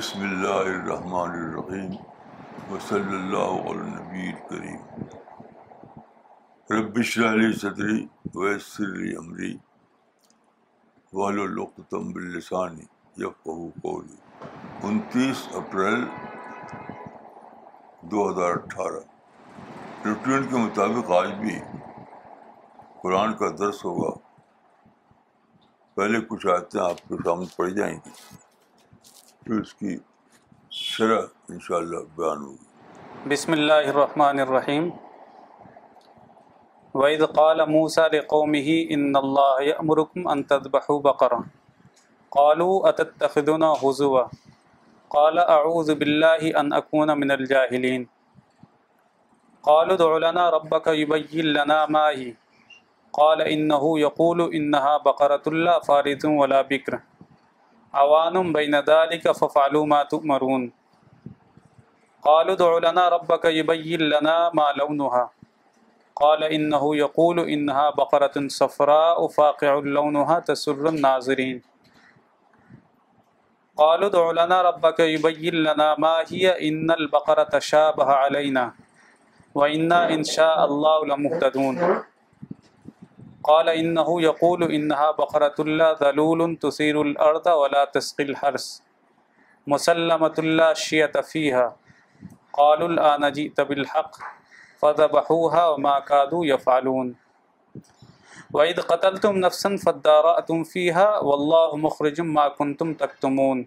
بسم اللہ الرحمن الرحیم وصلی اللہ علی نبی کریم ربش علی صدری ویسر عمری والم باللسانی یقہو قولی انتیس اپریل دو ہزار اٹھارہ روٹین کے مطابق آج بھی قرآن کا درس ہوگا پہلے کچھ آیتیں آپ کے سامنے پڑ جائیں گی پھر اس کی شرح بیان ہوگی بسم اللہ الرحمن الرحیم وید کال موسار قومی ان اللّہ مرکم بہ بکر قالو اطدنا حضو کال عظ بلّہ من الجاحلین کالنا ربک قال انہ یقول انحاح بکرت اللہ فارتون ولا بکر عوانم بین ذالک ما تؤمرون قالوا عوان لنا ربك يبين لنا ما لونها قال انه يقول انها بقرة صفراء فاقع لونها تسر الناظرين قالوا لنا ربك يبين لنا ما هي ان البقرة تشابه علينا وإنا إن شاء الله لمهتدون قال انه يقول انها بقرۃ اللہ ذلول ولا الارض ولا اللہ الحرس طفیحہ قال العنجی فيها قالوا الان جئت بالحق فذبحوها وما كادوا يفعلون وإذ قتلتم نفسا فادارأتم فيها والله مخرج ما كنتم تكتمون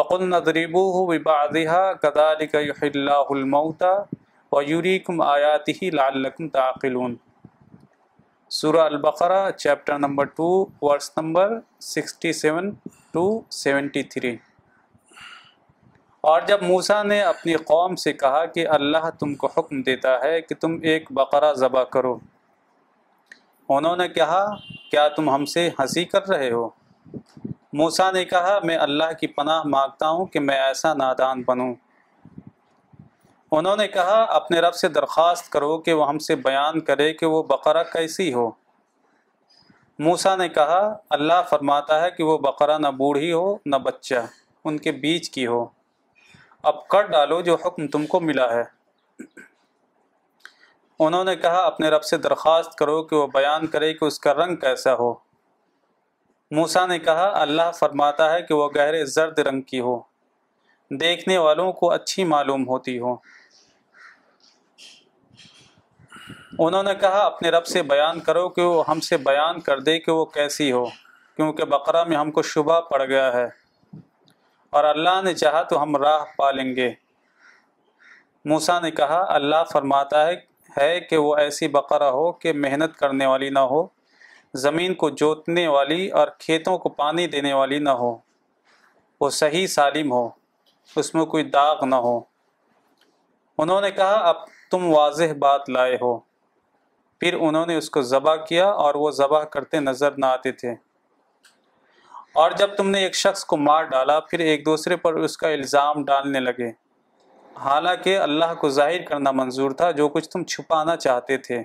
فقلنا اضربوه ببعضها كذلك يحيي الله الموتى ويريكم آياته لعلكم تعقلون سورہ البقرہ chapter number two verse number sixty seven two seventy three اور جب موسا نے اپنی قوم سے کہا کہ اللہ تم کو حکم دیتا ہے کہ تم ایک بقرہ ذبح کرو انہوں نے کہا کیا تم ہم سے ہنسی کر رہے ہو موسا نے کہا میں اللہ کی پناہ مانگتا ہوں کہ میں ایسا نادان بنوں انہوں نے کہا اپنے رب سے درخواست کرو کہ وہ ہم سے بیان کرے کہ وہ بقرہ کیسی ہو موسا نے کہا اللہ فرماتا ہے کہ وہ بقرہ نہ بوڑھی ہو نہ بچہ ان کے بیچ کی ہو اب کر ڈالو جو حکم تم کو ملا ہے انہوں نے کہا اپنے رب سے درخواست کرو کہ وہ بیان کرے کہ اس کا رنگ کیسا ہو موسا نے کہا اللہ فرماتا ہے کہ وہ گہرے زرد رنگ کی ہو دیکھنے والوں کو اچھی معلوم ہوتی ہو انہوں نے کہا اپنے رب سے بیان کرو کہ وہ ہم سے بیان کر دے کہ وہ کیسی ہو کیونکہ بقرہ میں ہم کو شبہ پڑ گیا ہے اور اللہ نے چاہا تو ہم راہ پا لیں گے موسا نے کہا اللہ فرماتا ہے کہ وہ ایسی بقرہ ہو کہ محنت کرنے والی نہ ہو زمین کو جوتنے والی اور کھیتوں کو پانی دینے والی نہ ہو وہ صحیح سالم ہو اس میں کوئی داغ نہ ہو انہوں نے کہا اب تم واضح بات لائے ہو پھر انہوں نے اس کو ذبح کیا اور وہ ذبح کرتے نظر نہ آتے تھے اور جب تم نے ایک شخص کو مار ڈالا پھر ایک دوسرے پر اس کا الزام ڈالنے لگے حالانکہ اللہ کو ظاہر کرنا منظور تھا جو کچھ تم چھپانا چاہتے تھے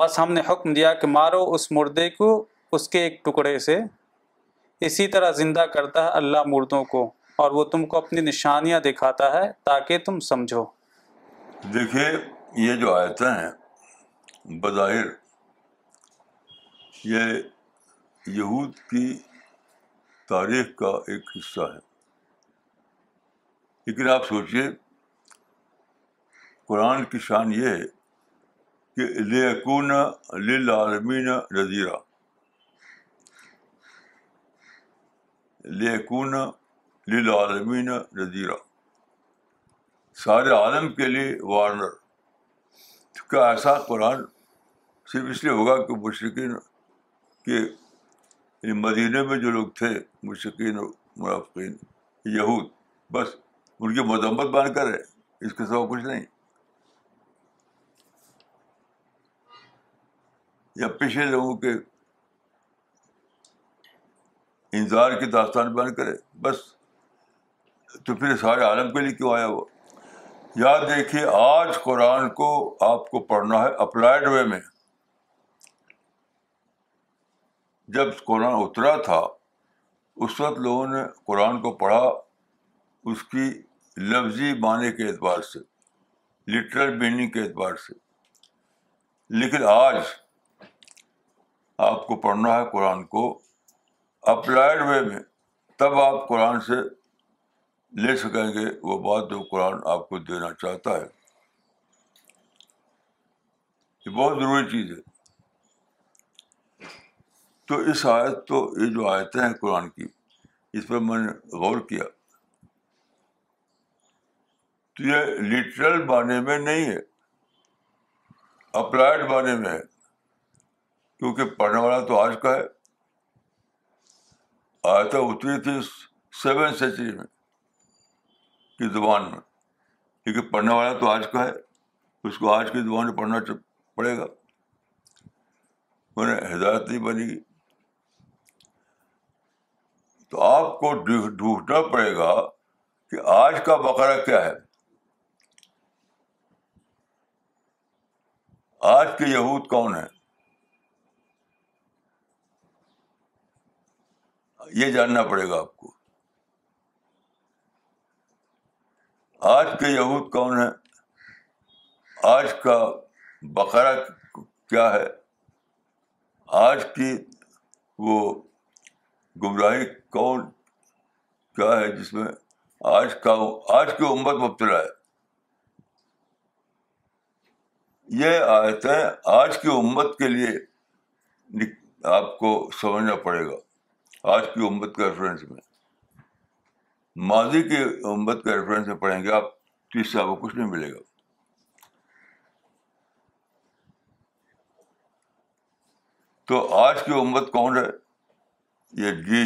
بس ہم نے حکم دیا کہ مارو اس مردے کو اس کے ایک ٹکڑے سے اسی طرح زندہ کرتا ہے اللہ مردوں کو اور وہ تم کو اپنی نشانیاں دکھاتا ہے تاکہ تم سمجھو دیکھیے یہ جو آیتیں ہیں بظاہر یہ یہود کی تاریخ کا ایک حصہ ہے لیکن آپ سوچیے قرآن کی شان یہ ہے کہ لیکون للعالمین نذیرہ لیکون للعالمین نذیرہ سارے عالم کے لیے وارنر کا ایسا قرآن صرف اس لیے ہوگا کہ مشرقین کے یعنی مدینہ میں جو لوگ تھے مشرقین اور مرافقین یہود بس ان کی مذمت کر ہے اس کے سوا کچھ نہیں یا پچھلے لوگوں کے انتظار کی داستان بیان کرے بس تو پھر سارے عالم کے لیے کیوں آیا وہ یاد دیکھیے آج قرآن کو آپ کو پڑھنا ہے اپلائڈ وے میں جب قرآن اترا تھا اس وقت لوگوں نے قرآن کو پڑھا اس کی لفظی معنی کے اعتبار سے لٹرل میننگ کے اعتبار سے لیکن آج آپ کو پڑھنا ہے قرآن کو اپلائڈ وے میں تب آپ قرآن سے لے سکیں گے وہ بات جو قرآن آپ کو دینا چاہتا ہے یہ بہت ضروری چیز ہے تو اس آیت تو یہ جو آیتیں ہیں قرآن کی اس پہ میں نے غور کیا تو یہ لٹرل بانے میں نہیں ہے اپلائڈ بانے میں ہے کیونکہ پڑھنے والا تو آج کا ہے آیتیں اتری تھی سیون سینچری میں کی زبان میں کیونکہ پڑھنے والا تو آج کا ہے اس کو آج کی زبان میں پڑھنا پڑے گا انہیں ہدایت نہیں بنے گی تو آپ کو ڈھونڈنا پڑے گا کہ آج کا بقرہ کیا ہے آج کے یہود کون ہے یہ جاننا پڑے گا آپ کو آج کے یہود کون ہے آج کا بقرا کیا ہے آج کی وہ گمراہی کون کیا ہے جس میں آج کا آج کی امت مبتلا ہے یہ آیتیں آج کی امت کے لیے آپ کو سمجھنا پڑے گا آج کی امت کے ریفرنس میں ماضی کی امت کے ریفرنس میں پڑھیں گے آپ تو اس سے آپ کو کچھ نہیں ملے گا تو آج کی امت کون ہے یہ جی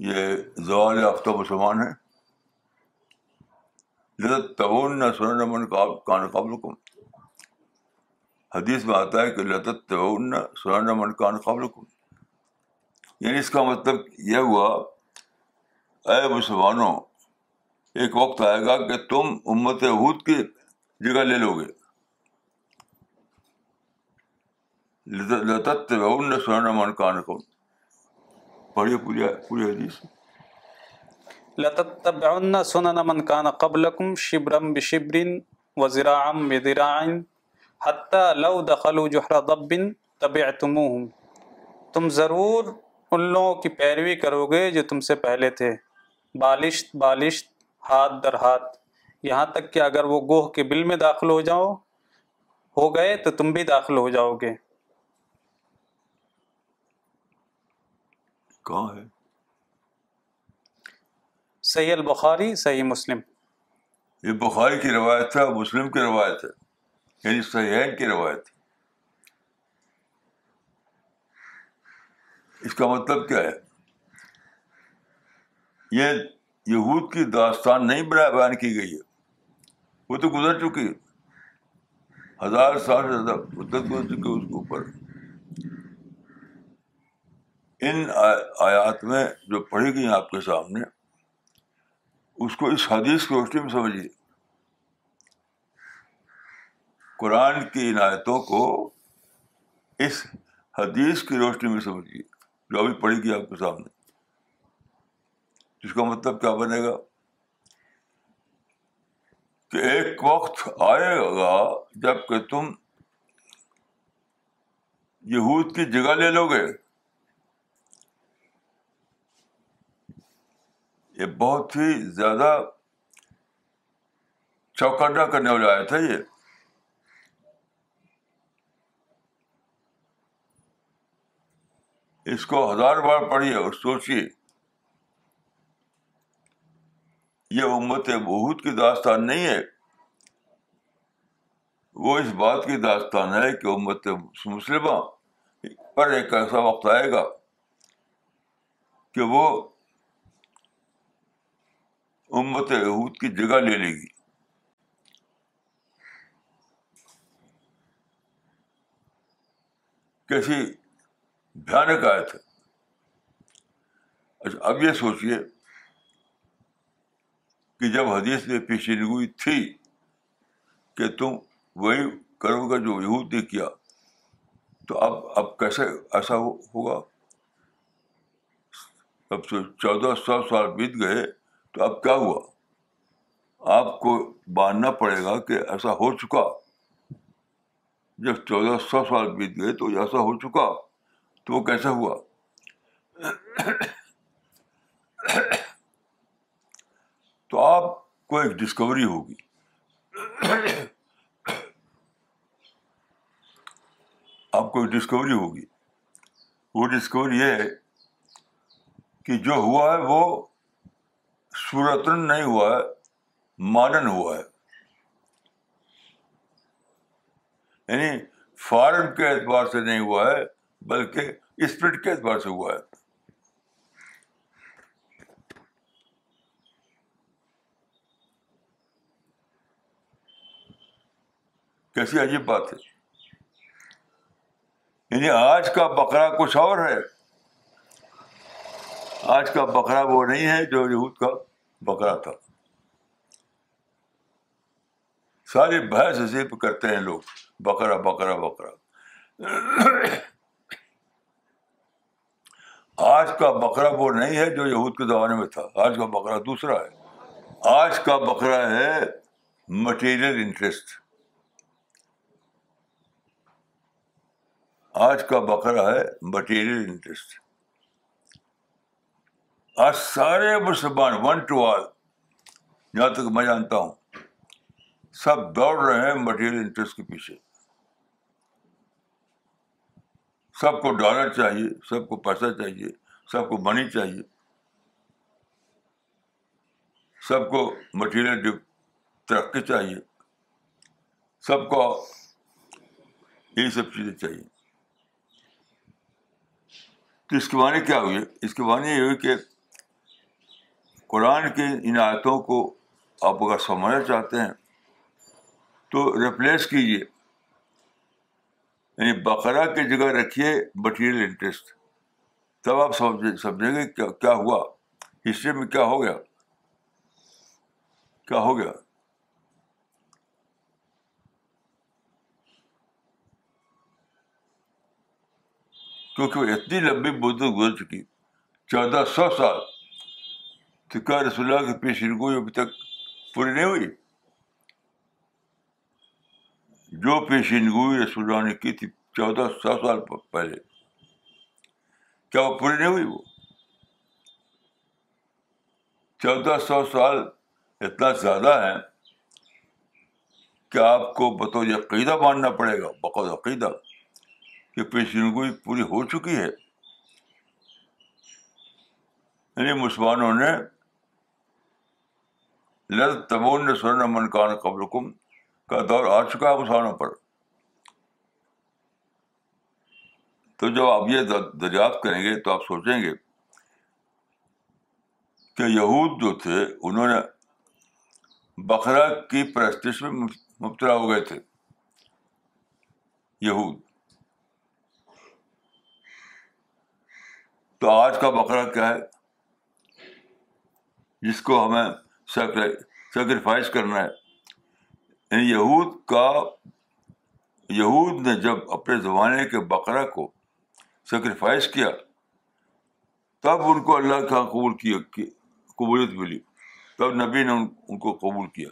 یہ زوال یافتہ مسلمان ہے تبون نہ سنن من کان قبل کم حدیث میں آتا ہے کہ لطت نہ سنن من کان قبل کم یعنی اس کا مطلب یہ ہوا اے مسلمانوں ایک وقت آئے گا کہ تم امت حود کی جگہ لے لو گے لطت و ان سر نمن کا پڑھیے پوری سن حدیث قبل سنن من بے شبرین شبرم و درائن بذراع لخلو لو دخلوا جحر تم ہوں تم ضرور ان لوگوں کی پیروی کرو گے جو تم سے پہلے تھے بالشت بالشت ہاتھ در ہاتھ یہاں تک کہ اگر وہ گوہ کے بل میں داخل ہو جاؤ ہو گئے تو تم بھی داخل ہو جاؤ گے کہاں ہے صحیح البخاری صحیح مسلم یہ بخاری کی روایت مسلم کی روایت ہے یعنی کی روایت اس کا مطلب کیا ہے یہ یہود کی داستان نہیں بنا بیان کی گئی ہے وہ تو گزر چکی ہزار سال سے زیادہ مدت گزر چکی اس کے اوپر ان آیات میں جو پڑھی گئی آپ کے سامنے اس کو اس حدیث کی روشنی میں سمجھیے قرآن کی ان آیتوں کو اس حدیث کی روشنی میں سمجھیے جو ابھی پڑھی گئی آپ کے سامنے جس کا مطلب کیا بنے گا کہ ایک وقت آئے گا جب کہ تم یہود کی جگہ لے لو گے یہ بہت ہی زیادہ چوکانڈا کرنے والا آیا تھا یہ اس کو ہزار بار پڑھیے اور سوچیے یہ امت بہت کی داستان نہیں ہے وہ اس بات کی داستان ہے کہ امت مسلمہ پر ایک ایسا وقت آئے گا کہ وہ امت یہود کی جگہ لے لے گی کیسی بھیانک آئے تھے اچھا اب یہ سوچیے کہ جب حدیث نے پیشینگوئی تھی کہ تم وہی کرو گے جو یہود نے کیا تو اب اب کیسے ایسا ہوگا اب سے چودہ سو سال بیت گئے تو اب کیا ہوا آپ کو باندھنا پڑے گا کہ ایسا ہو چکا جب چودہ سو سال بیت گئے تو ایسا ہو چکا تو وہ کیسا ہوا تو آپ کو ایک ڈسکوری ہوگی آپ کو ایک ڈسکوری ہوگی وہ ڈسکوری یہ کہ جو ہوا ہے وہ سورتن نہیں ہوا ہے مانن ہوا ہے یعنی فارم کے اعتبار سے نہیں ہوا ہے بلکہ اسپرٹ کے اعتبار سے ہوا ہے کیسی عجیب بات ہے یعنی آج کا بکرا کچھ اور ہے آج کا بکرا وہ نہیں ہے جو یہود کا بکرا تھا ساری بحث حذیب کرتے ہیں لوگ بکرا بکرا بکرا آج کا بکرا وہ نہیں ہے جو یہود کے زمانے میں تھا آج کا بکرا دوسرا ہے آج کا بکرا ہے مٹیریل انٹرسٹ آج کا بکرا ہے مٹیریل انٹرسٹ آج سارے مسلمان ون ٹو آل جہاں تک میں جانتا ہوں سب دوڑ رہے ہیں مٹیریل انٹرسٹ کے پیچھے سب کو ڈالر چاہیے سب کو پیسہ چاہیے سب کو منی چاہیے سب کو مٹیریل ترقی چاہیے سب کو یہ سب چیزیں چاہیے تو اس کے معنی کیا ہوئی اس کے معنی یہ ہوئی کہ قرآن کی ان آیتوں کو آپ اگر سمجھنا چاہتے ہیں تو ریپلیس کیجیے یعنی بقرہ کی جگہ رکھیے مٹیریل انٹرسٹ تب آپ سمجھیں گے کیا ہوا ہسٹری میں کیا ہو گیا کیا ہو گیا کیونکہ وہ اتنی لمبی بدھ گزر چکی چودہ سو سال تو کیا رسول اللہ کی پیش گوئی ابھی تک پوری نہیں ہوئی جو پیشین گوئی رسول اللہ نے کی تھی چودہ سو سال پہلے کیا وہ پوری نہیں ہوئی وہ چودہ سو سال اتنا زیادہ ہے کہ آپ کو بطور عقیدہ ماننا پڑے گا بقول عقیدہ کہ پیشین گوئی پوری ہو چکی ہے یعنی مسلمانوں نے لل سن من کان قبل کم کا دور آ چکا ہے مسلمانوں پر تو جب آپ یہ دریافت کریں گے تو آپ سوچیں گے کہ یہود جو تھے انہوں نے بکرا کی پرستش میں مبتلا ہو گئے تھے یہود تو آج کا بکرا کیا ہے جس کو ہمیں سیکریفائز کرنا ہے یعنی یہود کا یہود نے جب اپنے زمانے کے بقرہ کو سیکریفائز کیا تب ان کو اللہ کا قبول کیا قبولیت ملی تب نبی نے ان کو قبول کیا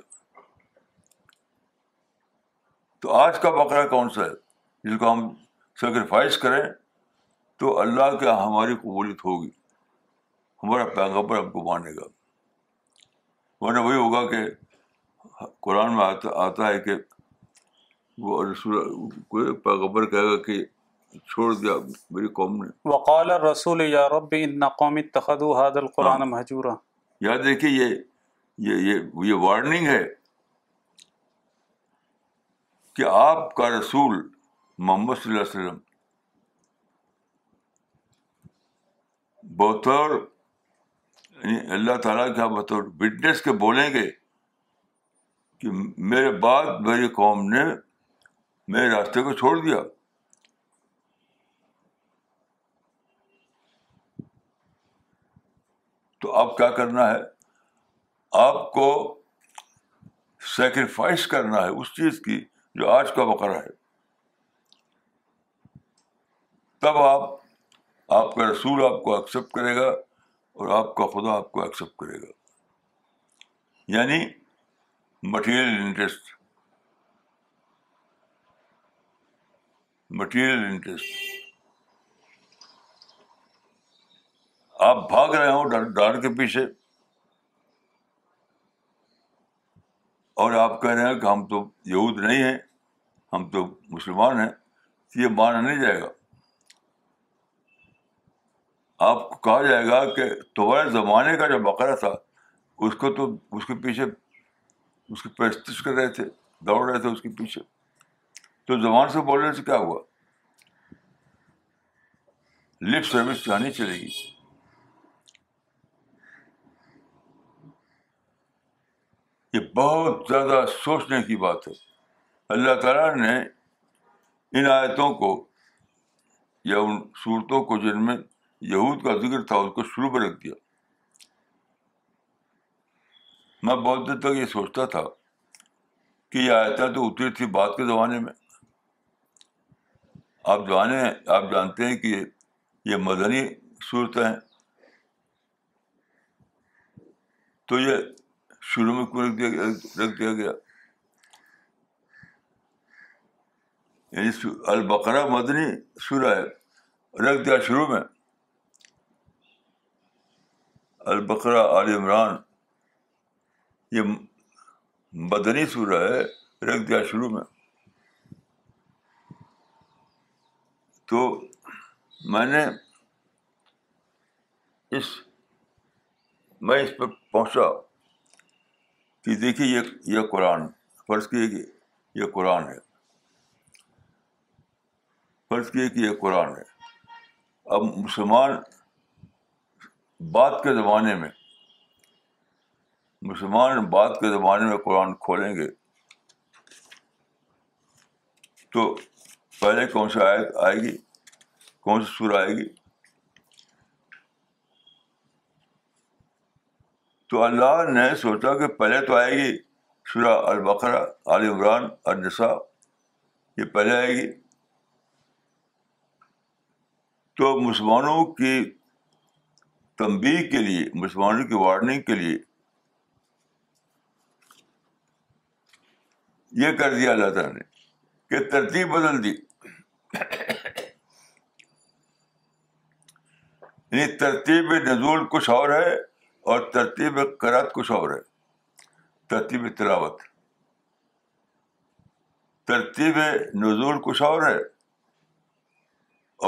تو آج کا بکرا کون سا ہے جس کو ہم سیکریفائس کریں تو اللہ کا ہماری قبولیت ہوگی ہمارا پیغبر ہم کو مانے گا ورنہ وہی ہوگا کہ قرآن میں آتا آتا ہے کہ وہ رسول پیغبر کہے گا کہ چھوڑ دیا میری قوم نے وقال رب ان قوم قومی هذا القرآن ہاں۔ مهجورا یا دیکھیے یہ وارننگ ہے کہ آپ کا رسول محمد صلی اللہ علیہ وسلم بہتر یعنی اللہ تعالیٰ کیا بطور وٹنس کے بولیں گے کہ میرے بعد میری قوم نے میرے راستے کو چھوڑ دیا تو آپ کیا کرنا ہے آپ کو سیکریفائس کرنا ہے اس چیز کی جو آج کا بقرہ ہے تب آپ آپ کا رسول آپ کو ایکسیپٹ کرے گا اور آپ کا خدا آپ کو ایکسیپٹ کرے گا یعنی مٹیریل انٹرسٹ مٹیریل انٹرسٹ آپ بھاگ رہے ہو ڈر کے پیچھے اور آپ کہہ رہے ہیں کہ ہم تو یہود نہیں ہیں ہم تو مسلمان ہیں یہ مانا نہیں جائے گا آپ کو کہا جائے گا کہ تمہارے زمانے کا جو بقرہ تھا اس کو تو اس کے پیچھے اس کی پرستش کر رہے تھے دوڑ رہے تھے اس کے پیچھے تو زبان سے بولنے سے کیا ہوا لپ سروس جانی چلے گی یہ بہت زیادہ سوچنے کی بات ہے اللہ تعالیٰ نے ان آیتوں کو یا ان صورتوں کو جن میں یہود کا ذکر تھا اس کو شروع میں رکھ دیا میں بہت دیر تک یہ سوچتا تھا کہ یہ آیتیں تو اتری تھی بات کے زمانے میں آپ آپ جانے جانتے ہیں کہ یہ مدنی صورتیں ہیں تو یہ شروع میں کیوں رکھ دیا گیا یعنی البقرا مدنی سورہ ہے رکھ دیا شروع میں البقرا عال عمران یہ بدنی سورہ ہے رکھ دیا شروع میں تو میں نے اس میں اس پہ پہنچا کہ دیکھیے یہ یہ قرآن فرض کیے کہ یہ قرآن ہے فرض کیے کہ یہ قرآن ہے اب مسلمان بعد کے زمانے میں مسلمان بات کے زمانے میں قرآن کھولیں گے تو پہلے کون سا آئے گی کون سی سر آئے گی تو اللہ نے سوچا کہ پہلے تو آئے گی سرا البقرہ علی عمران النساء یہ پہلے آئے گی تو مسلمانوں کی تمبی کے لیے مسلمانوں کی وارننگ کے لیے یہ کر دیا اللہ تعالیٰ نے کہ ترتیب بدل دی یعنی ترتیب نزول کچھ اور ہے اور ترتیب کرت کچھ اور ہے ترتیب تلاوت ترتیب نزول کچھ اور ہے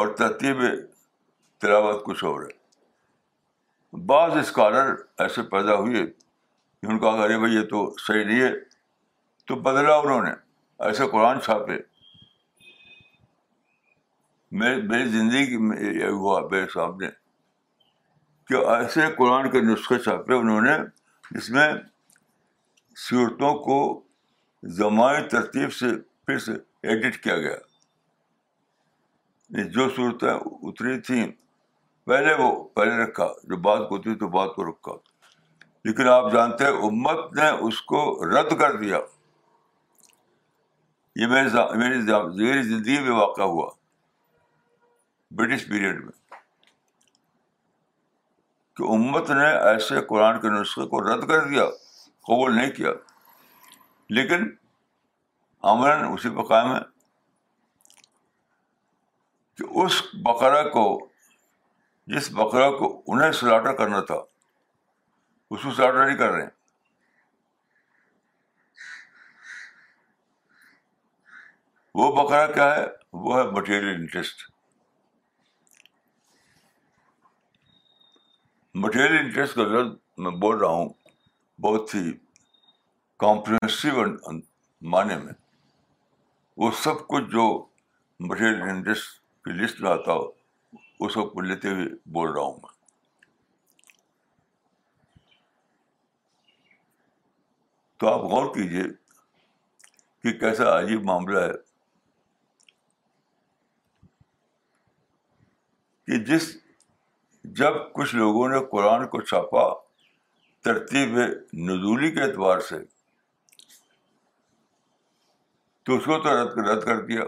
اور ترتیب تلاوت کچھ اور ہے بعض اسکالر ایسے پیدا ہوئے کہ ان کہا ارے بھائی یہ تو صحیح نہیں ہے تو بدلا انہوں نے ایسے قرآن چھاپے میری زندگی میں یہ ہوا میرے سامنے کہ ایسے قرآن کے نسخے چھاپے انہوں نے جس میں صورتوں کو زمائی ترتیب سے پھر سے ایڈٹ کیا گیا جو صورتیں اتری تھیں پہلے وہ پہلے رکھا جو بات کو تھی تو بات کو رکھا لیکن آپ جانتے امت نے اس کو رد کر دیا یہ میری زندگی میں واقع ہوا برٹش پیریڈ میں کہ امت نے ایسے قرآن کے نسخے کو رد کر دیا قبول نہیں کیا لیکن امر اسی پہ قائم ہے کہ اس بقرہ کو جس بکرا کو انہیں سلاٹر کرنا تھا اس کو سلاٹر نہیں کر رہے وہ بکرا کیا ہے وہ ہے مٹیریل انٹرسٹ مٹیریل انٹرسٹ کا لفظ میں بول رہا ہوں بہت ہی کمپریہنسو معنی میں وہ سب کچھ جو مٹیریل انٹرسٹ کی لسٹ میں آتا ہو کو لیتے ہوئے بول رہا ہوں میں تو آپ غور کیجیے کہ کیسا عجیب معاملہ ہے کہ جس جب کچھ لوگوں نے قرآن کو چھاپا ترتیب نزولی کے اعتبار سے تو اس کو تو رد کر دیا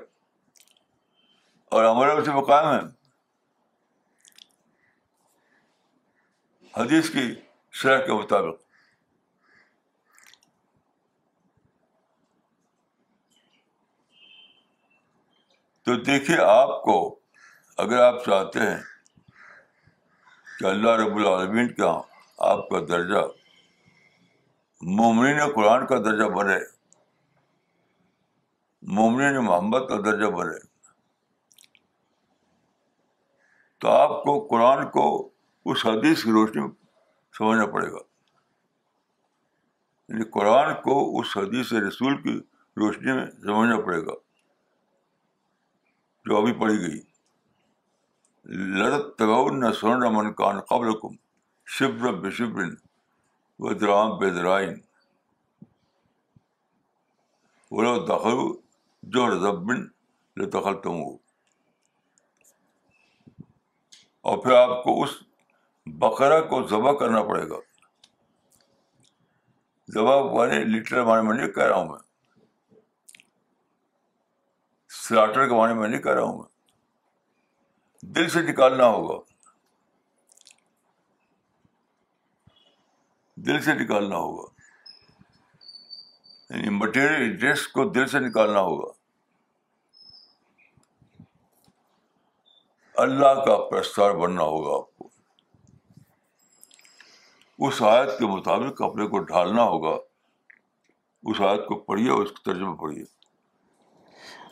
اور ہمارے اسے وہ قائم ہے حدیث کی شرح کے مطابق تو دیکھیے آپ کو اگر آپ چاہتے ہیں کہ اللہ رب العالمین کا آپ کا درجہ مومنین قرآن کا درجہ بنے مومنین محمد کا درجہ بنے تو آپ کو قرآن کو اس حدیث کی روشنی میں سمجھنا پڑے گا یعنی قرآن کو اس حدیث رسول کی روشنی میں سمجھنا پڑے گا جو ابھی پڑھی گئی لڑت لڑتگ نہ قبل کم شبر بے شبرن و درام بے درائن دخل جو ہو اور پھر آپ کو اس بکرا کو ذبح کرنا پڑے گا ذبح لٹر بارے میں نہیں کہہ رہا ہوں میں سلاٹر کے میں نہیں کہہ رہا ہوں میں دل سے نکالنا ہوگا دل سے نکالنا ہوگا یعنی مٹیریل ڈریس کو دل سے نکالنا ہوگا اللہ کا پرستار بننا ہوگا آپ اس آیت کے مطابق کپڑے کو ڈھالنا ہوگا اس آیت کو پڑھیے اور اس کے ترجمہ پڑھیے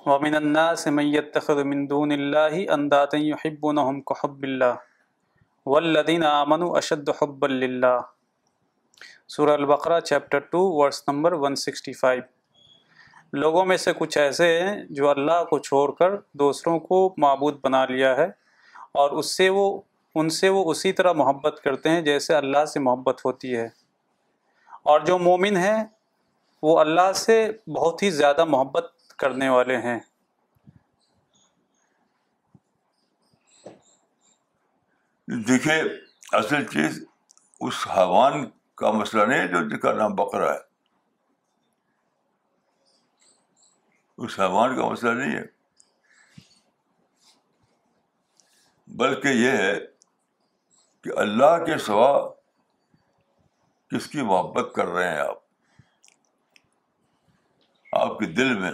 وَمِنَ النَّاسِ مَنْ يَتَّخِذُ مِن دُونِ اللَّهِ أَنْدَاتٍ يُحِبُّونَهُمْ كَحُبِّ اللَّهِ وَالَّذِينَ آمَنُوا أَشَدُّ حُبًّا لِلَّهِ سورة البقرہ چپٹر 2 ورس نمبر 165 لوگوں میں سے کچھ ایسے ہیں جو اللہ کو چھوڑ کر دوسروں کو معبود بنا لیا ہے اور اس سے وہ ان سے وہ اسی طرح محبت کرتے ہیں جیسے اللہ سے محبت ہوتی ہے اور جو مومن ہیں وہ اللہ سے بہت ہی زیادہ محبت کرنے والے ہیں دیکھیے اصل چیز اس حوان کا مسئلہ نہیں ہے جو جس کا نام بکرا ہے اس حیوان کا مسئلہ نہیں ہے بلکہ یہ ہے کہ اللہ کے سوا کس کی محبت کر رہے ہیں آپ آپ کے دل میں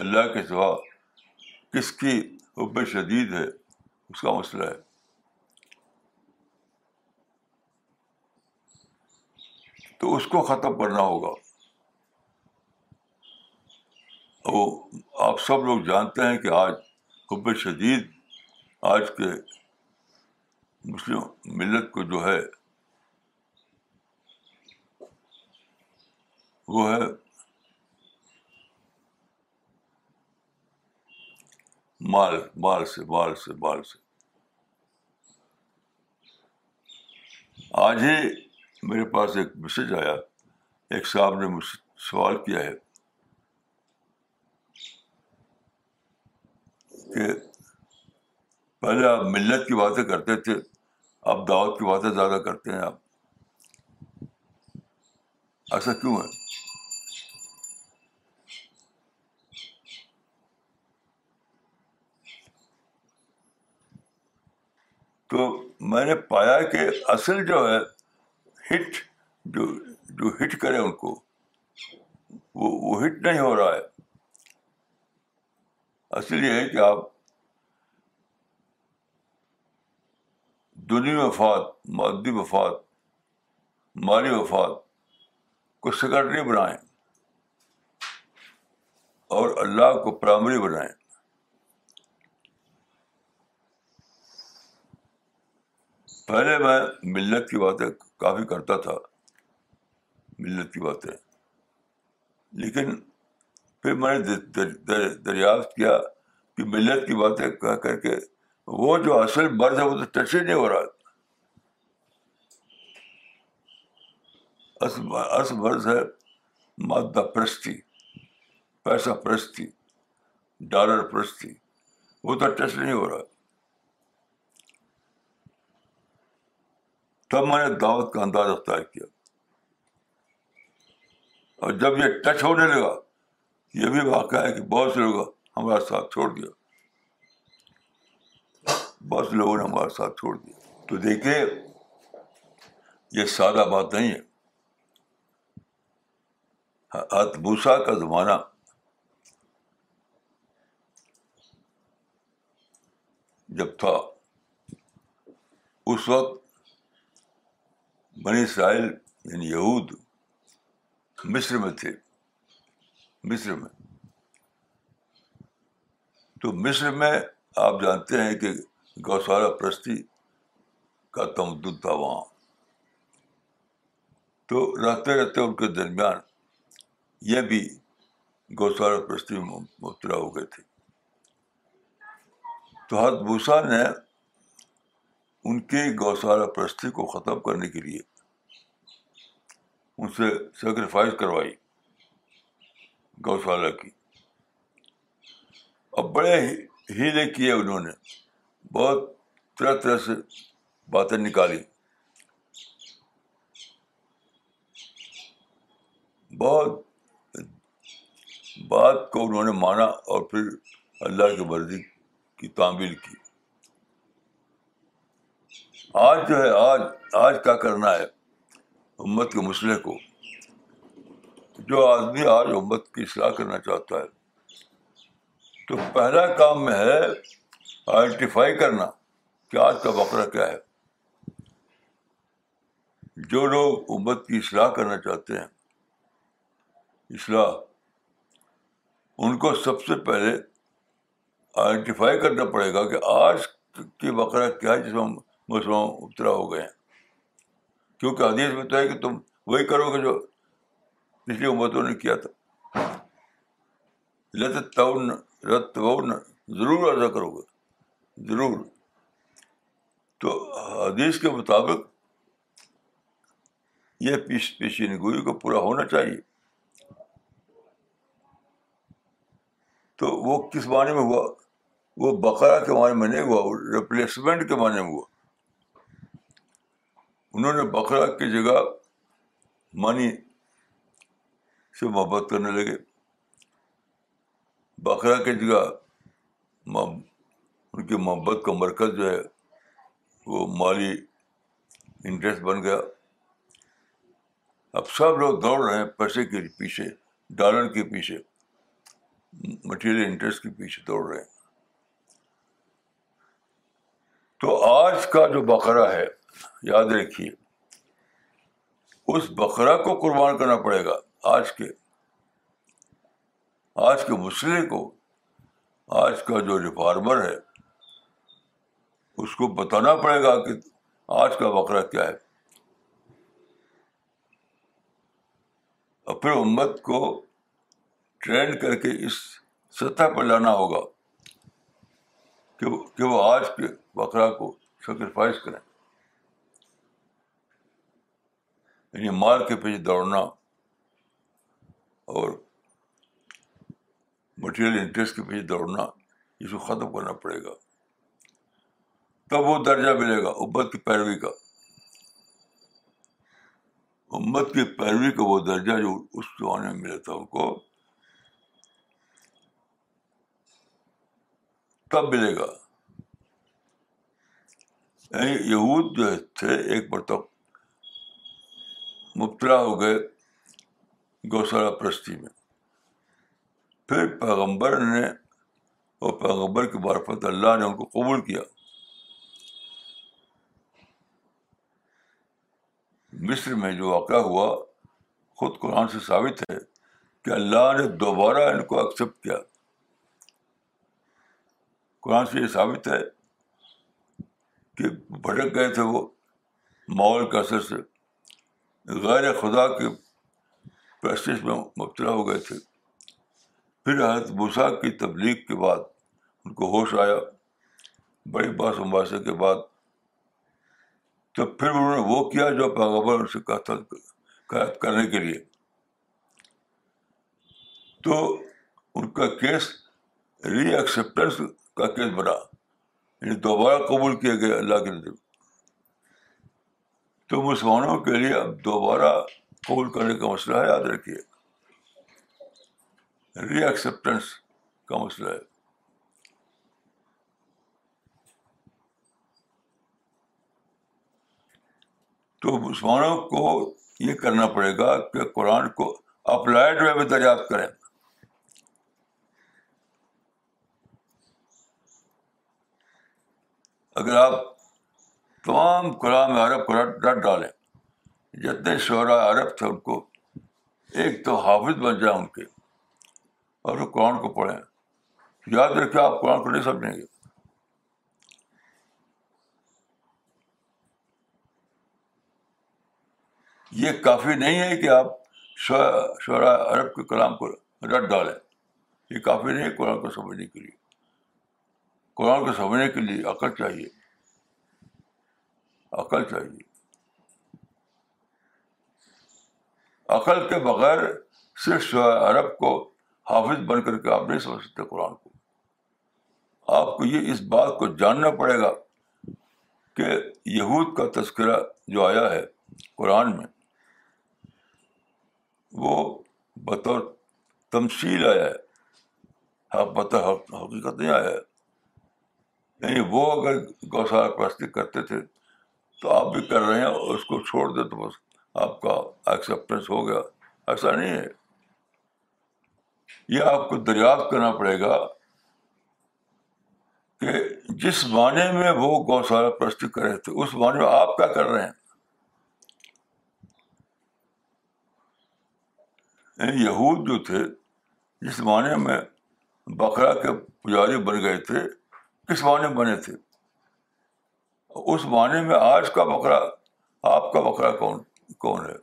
اللہ کے سوا کس کی حب شدید ہے اس کا مسئلہ ہے تو اس کو ختم کرنا ہوگا وہ آپ سب لوگ جانتے ہیں کہ آج حب شدید آج کے مسلم ملت کو جو ہے وہ ہے مال مال سے مال سے مال سے آج ہی میرے پاس ایک میسج آیا ایک صاحب نے مجھ سے سوال کیا ہے کہ پہلے آپ ملت کی باتیں کرتے تھے آپ دعوت کی باتیں زیادہ کرتے ہیں آپ ایسا کیوں ہے تو میں نے پایا کہ اصل جو ہے ہٹ جو جو ہٹ کرے ان کو وہ, وہ ہٹ نہیں ہو رہا ہے اصل یہ ہے کہ آپ دنیا وفات مادی وفات مالی وفات کو سیکرٹری بنائیں اور اللہ کو پرائمری بنائیں پہلے میں ملت کی باتیں کافی کرتا تھا ملت کی باتیں لیکن پھر میں نے دریافت کیا کہ ملت کی باتیں کہہ کر کے وہ جو اصل مرض ہے وہ تو ٹچ ہی نہیں ہو رہا مرض ہے مادہ پرستی پیسہ پرستی ڈالر پرستی وہ تو ٹچ نہیں ہو رہا تب میں نے دعوت کا انداز اختیار کیا اور جب یہ ٹچ ہونے لگا یہ بھی واقعہ ہے کہ بہت سے لوگ ہمارا ساتھ چھوڑ دیا بعض لوگوں نے ہمارے ساتھ چھوڑ دیا تو دیکھیے یہ سادہ بات نہیں ہے اتبوسا کا زمانہ جب تھا اس وقت بنی اسرائیل یعنی یہود مصر میں تھے مصر میں تو مصر میں آپ جانتے ہیں کہ گوشالا پرستی کا تمدن تھا وہاں تو رہتے رہتے ان کے درمیان یہ بھی گوشالہ پرستی میں مبتلا ہو گئے تھے تو بھوسا نے ان کے گوشالا پرستی کو ختم کرنے کے لیے ان سے سیکریفائز کروائی گوشالہ کی اب بڑے ہیلے کیے انہوں نے بہت طرح طرح سے باتیں نکالی بہت بات کو انہوں نے مانا اور پھر اللہ کی مرضی کی تعمیل کی آج جو ہے آج آج کیا کرنا ہے امت کے مسئلے کو جو آدمی آج امت کی اصلاح کرنا چاہتا ہے تو پہلا کام میں ہے آئیڈینٹیفائی کرنا کہ آج کا بکرا کیا ہے جو لوگ امت کی اصلاح کرنا چاہتے ہیں اصلاح ان کو سب سے پہلے آئیڈینٹیفائی کرنا پڑے گا کہ آج کی وقرہ کیا ہے جس میں اترا ہو گئے ہیں کیونکہ حدیث میں تو ہے کہ تم وہی کرو گے جو پچھلی امتوں نے کیا تھا لت ضرور ادا کرو گے ضرور تو حدیث کے مطابق یہ پیش پیشین گوئی کو پورا ہونا چاہیے تو وہ کس معنی میں ہوا وہ بقرا کے معنی میں نہیں ہوا ریپلیسمنٹ کے معنی میں ہوا انہوں نے بقرا کی جگہ منی سے محبت کرنے لگے بقرا کی جگہ ان کی محبت کا مرکز جو ہے وہ مالی انٹرسٹ بن گیا اب سب لوگ دوڑ رہے ہیں پیسے کے پیچھے ڈالر کے پیچھے مٹیریل انٹرسٹ کے پیچھے دوڑ رہے ہیں تو آج کا جو بقرہ ہے یاد رکھیے اس بقرہ کو قربان کرنا پڑے گا آج کے آج کے مسئلے کو آج کا جو ریفارمر ہے اس کو بتانا پڑے گا کہ آج کا وقرہ کیا ہے اپنے امت کو ٹرینڈ کر کے اس سطح پر لانا ہوگا کہ وہ آج کے بکرا کو سیکریفائز کریں یعنی مار کے پیچھے دوڑنا اور مٹیریل انٹرسٹ کے پیچھے دوڑنا اس کو ختم کرنا پڑے گا تب وہ درجہ ملے گا امت کی پیروی کا امت کی پیروی کا وہ درجہ جو اس زمانے میں ملا تھا ان کو تب ملے گا یعنی یہود جو تھے ایک مرتبہ مبتلا ہو گئے گوشال پرستی میں پھر پیغمبر نے اور پیغمبر کی بارفت اللہ نے ان کو قبول کیا مصر میں جو واقعہ ہوا خود قرآن سے ثابت ہے کہ اللہ نے دوبارہ ان کو ایکسیپٹ کیا قرآن سے یہ ثابت ہے کہ بھٹک گئے تھے وہ ماحول کے اثر سے غیر خدا کی پرسٹس میں مبتلا ہو گئے تھے پھر حضرت بوسا کی تبلیغ کے بعد ان کو ہوش آیا بڑی باس مباحثے کے بعد تو پھر انہوں نے وہ کیا جو پاغب سے کرنے کے لیے تو ان کا کیس ری ایکسیپٹنس کا کیس بنا یعنی دوبارہ قبول کیا گیا اللہ کے نظر تو مسلمانوں کے لیے اب دوبارہ قبول کرنے کا مسئلہ ہے یاد رکھیے ری ایکسیپٹنس کا مسئلہ ہے تو مسلمانوں کو یہ کرنا پڑے گا کہ قرآن کو اپلائڈ وے میں دریافت کریں اگر آپ تمام قرآن عرب کو ڈالیں جتنے شعرا عرب تھے ان کو ایک تو حافظ بن جائیں ان کے اور وہ قرآن کو پڑھیں یاد رکھے آپ قرآن کو نہیں سمجھیں گے یہ کافی نہیں ہے کہ آپ شعرا عرب کے کلام کو رٹ ڈالیں یہ کافی نہیں ہے قرآن کو سمجھنے کے لیے قرآن کو سمجھنے کے لیے عقل چاہیے عقل چاہیے عقل کے بغیر صرف شعر عرب کو حافظ بن کر کے آپ نہیں سمجھ سکتے قرآن کو آپ کو یہ اس بات کو جاننا پڑے گا کہ یہود کا تذکرہ جو آیا ہے قرآن میں وہ بطور تمشیل آیا ہے بطور حقیقت نہیں آیا ہے یعنی وہ اگر گوشالہ پرستی کرتے تھے تو آپ بھی کر رہے ہیں اس کو چھوڑ دیں تو بس آپ کا ایکسیپٹنس ہو گیا ایسا نہیں ہے یہ آپ کو دریافت کرنا پڑے گا کہ جس معنی میں وہ گوشالہ پرستی کر رہے تھے اس معنی میں آپ کیا کر رہے ہیں یعنی یہود جو تھے جس معنی میں بکرا کے پجاری بن گئے تھے کس معنی بنے تھے اس معنی میں آج کا بکرا آپ کا بکرا کون کون ہے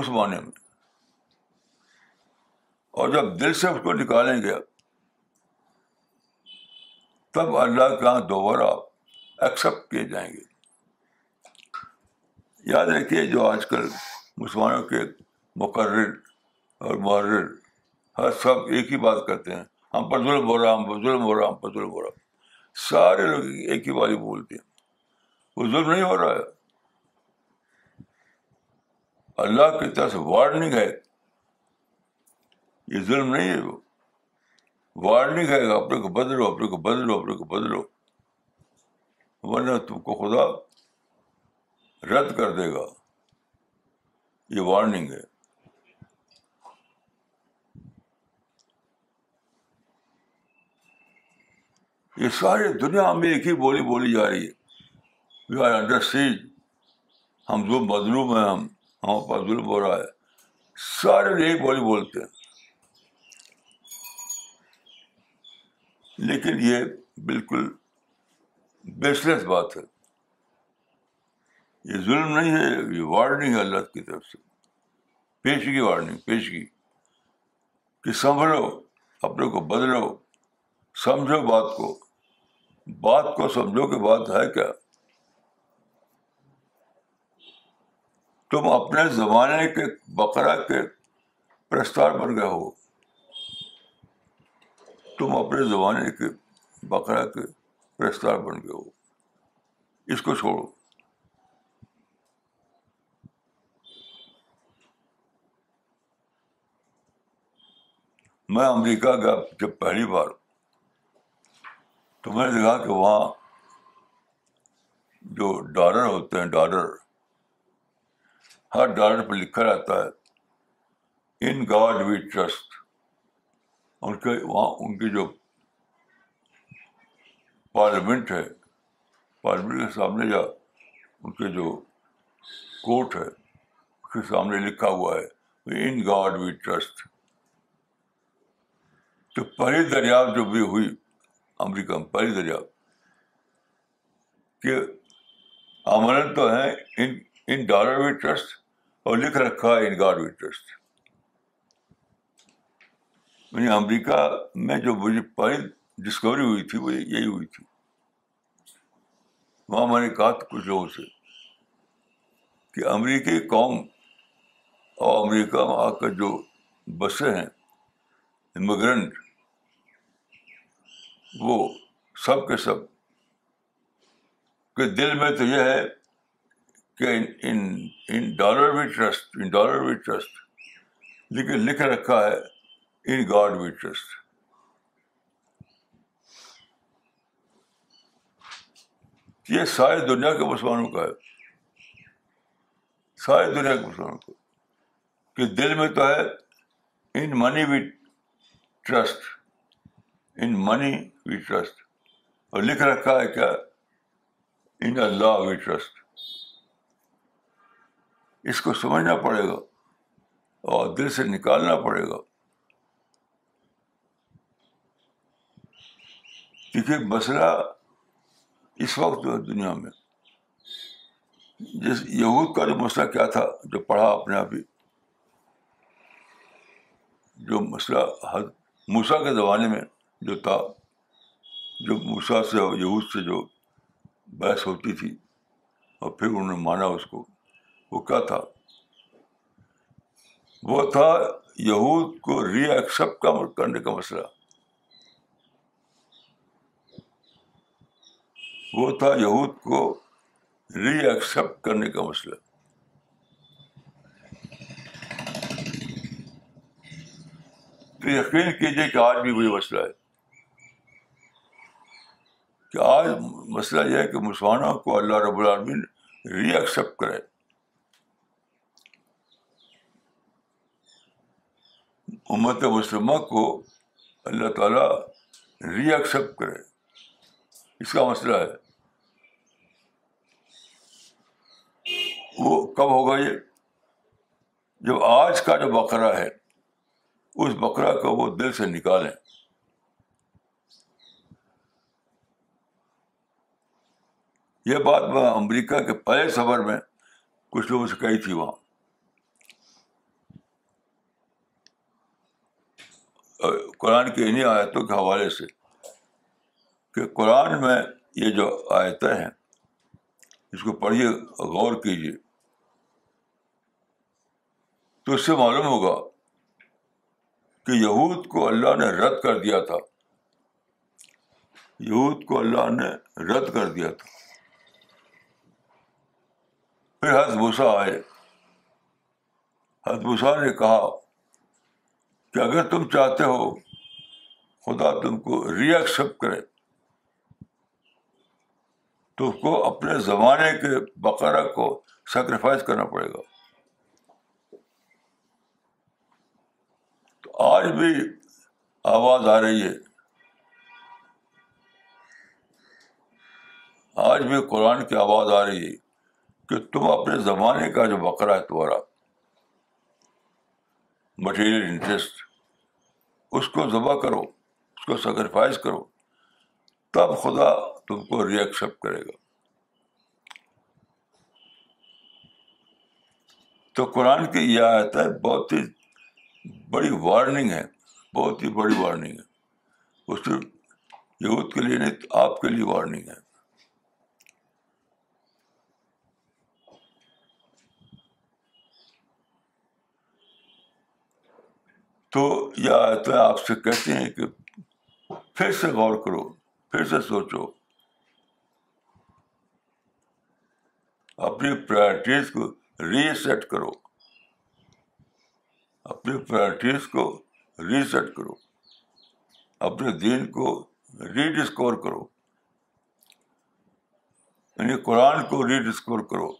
اس معنی میں اور جب دل سے اس کو نکالیں گے تب اللہ کے یہاں دوبارہ ایکسپٹ کیے جائیں گے یاد رکھیے جو آج کل مسلمانوں کے مقرر اور محرر ہر سب ایک ہی بات کرتے ہیں ہم پر ظلم ہو رہا ہم پر ظلم ہو رہا ہم پر ظلم ہو رہا سارے لوگ ایک ہی بات ہی بولتے ہیں وہ ظلم نہیں ہو رہا ہے اللہ کی طرح سے وارننگ ہے یہ ظلم نہیں ہے وہ وارننگ ہے اپنے کو بدلو اپنے کو بدلو اپنے کو بدلو ورنہ تم کو خدا رد کر دے گا یہ وارننگ ہے یہ ساری دنیا میں ایک ہی بولی بولی جا رہی ہے وی آر ہم جو مظلوم ہیں ہم ہمارے پاس ظلم ہو رہا ہے سارے یہی بولی بولتے ہیں لیکن یہ بالکل بیسلیس بات ہے یہ ظلم نہیں ہے یہ وارننگ ہے اللہ کی طرف سے پیشگی وارننگ پیشگی کہ سنبھلو اپنے کو بدلو سمجھو بات کو بات کو سمجھو کہ بات ہے کیا تم اپنے زمانے کے بقرا کے پرستار بن گئے ہو تم اپنے زمانے کے بقرا کے پرستار بن گئے ہو اس کو چھوڑو میں امریکہ گیا جب پہلی بار تو میں نے دیکھا کہ وہاں جو ڈالر ہوتے ہیں ڈالر ہر ڈالر پہ لکھا رہتا ہے ان گاڈ وی ٹرسٹ ان کے وہاں ان کی جو پارلیمنٹ ہے پارلیمنٹ کے سامنے یا ان کے جو کورٹ ہے اس کے سامنے لکھا ہوا ہے ان گاڈ وی ٹرسٹ تو پہلی دریافت جو بھی ہوئی امریکہ میں پہلی دریافت کہ امن تو ہیں ان ان ڈالر ٹرسٹ اور لکھ رکھا ہے ان گارڈ وی ٹرسٹ یعنی امریکہ میں جو مجھے پہلی ڈسکوری ہوئی تھی وہ یہی ہوئی تھی وہاں میں نے کہا تھا کچھ لوگوں سے کہ امریکی قوم اور امریکہ میں آ کر جو بسیں ہیں امیگرنٹ وہ سب کے سب کے دل میں تو یہ ہے کہ in in dollar we trust in dollar we trust لیکن لکھ رکھا ہے ان گاڈ وی ٹرسٹ یہ ساری دنیا کے مسلمانوں کا ہے ساری دنیا کے مسلمانوں کو کہ دل میں تو ہے in money we trust in money we trust اور لکھ رکھا ہے کیا ان اللہ وی ٹرسٹ اس کو سمجھنا پڑے گا اور دل سے نکالنا پڑے گا دیکھیے مسئلہ اس وقت جو دنیا میں جس یہود کا جو مسئلہ کیا تھا جو پڑھا اپنے آپ ہی جو مسئلہ موسا کے زمانے میں جو تھا جو موسا سے اور یہود سے جو بحث ہوتی تھی اور پھر انہوں نے مانا اس کو وہ کیا تھا وہ تھا یہود کو ری ایکسپٹ کا کرنے کا مسئلہ وہ تھا یہود کو ری ایکسیپٹ کرنے کا مسئلہ تو یقین کیجیے کہ آج بھی وہی مسئلہ ہے کہ آج مسئلہ یہ ہے کہ مسلمانوں کو اللہ رب العالمین ری ایکسیپٹ کرے امت مسلمہ کو اللہ تعالیٰ ری ایکسیپٹ کرے اس کا مسئلہ ہے وہ کب ہوگا یہ جب آج کا جو بکرا ہے اس بکرا کو وہ دل سے نکالیں یہ بات میں امریکہ کے پہلے سفر میں کچھ لوگوں سے کہی تھی وہاں قرآن کی انہیں آیتوں کے حوالے سے کہ قرآن میں یہ جو آیتیں ہیں اس کو پڑھیے غور کیجیے تو اس سے معلوم ہوگا کہ یہود کو اللہ نے رد کر دیا تھا یہود کو اللہ نے رد کر دیا تھا پھر ہسبوشا آئے ہسبھوشا نے کہا کہ اگر تم چاہتے ہو خدا تم کو ری ایکسپٹ کرے تو اس کو اپنے زمانے کے بقرہ کو سیکریفائز کرنا پڑے گا تو آج بھی آواز آ رہی ہے آج بھی قرآن کی آواز آ رہی ہے کہ تم اپنے زمانے کا جو بکرا تمہارا مٹیریل انٹرسٹ اس کو ذبح کرو اس کو سیکریفائز کرو تب خدا تم کو ری ایکسیپٹ کرے گا تو قرآن کی یہ آیت ہے بہت ہی بڑی وارننگ ہے بہت ہی بڑی وارننگ ہے یہود کے لیے نہیں آپ کے لیے وارننگ ہے تو یا آیتیں آپ سے کہتے ہیں کہ پھر سے غور کرو پھر سے سوچو اپنی پرائرٹیز کو ری سیٹ کرو اپنی پرائرٹیز کو سیٹ کرو اپنے دین کو ریڈسکور کرو یعنی قرآن کو ریڈسکور کرو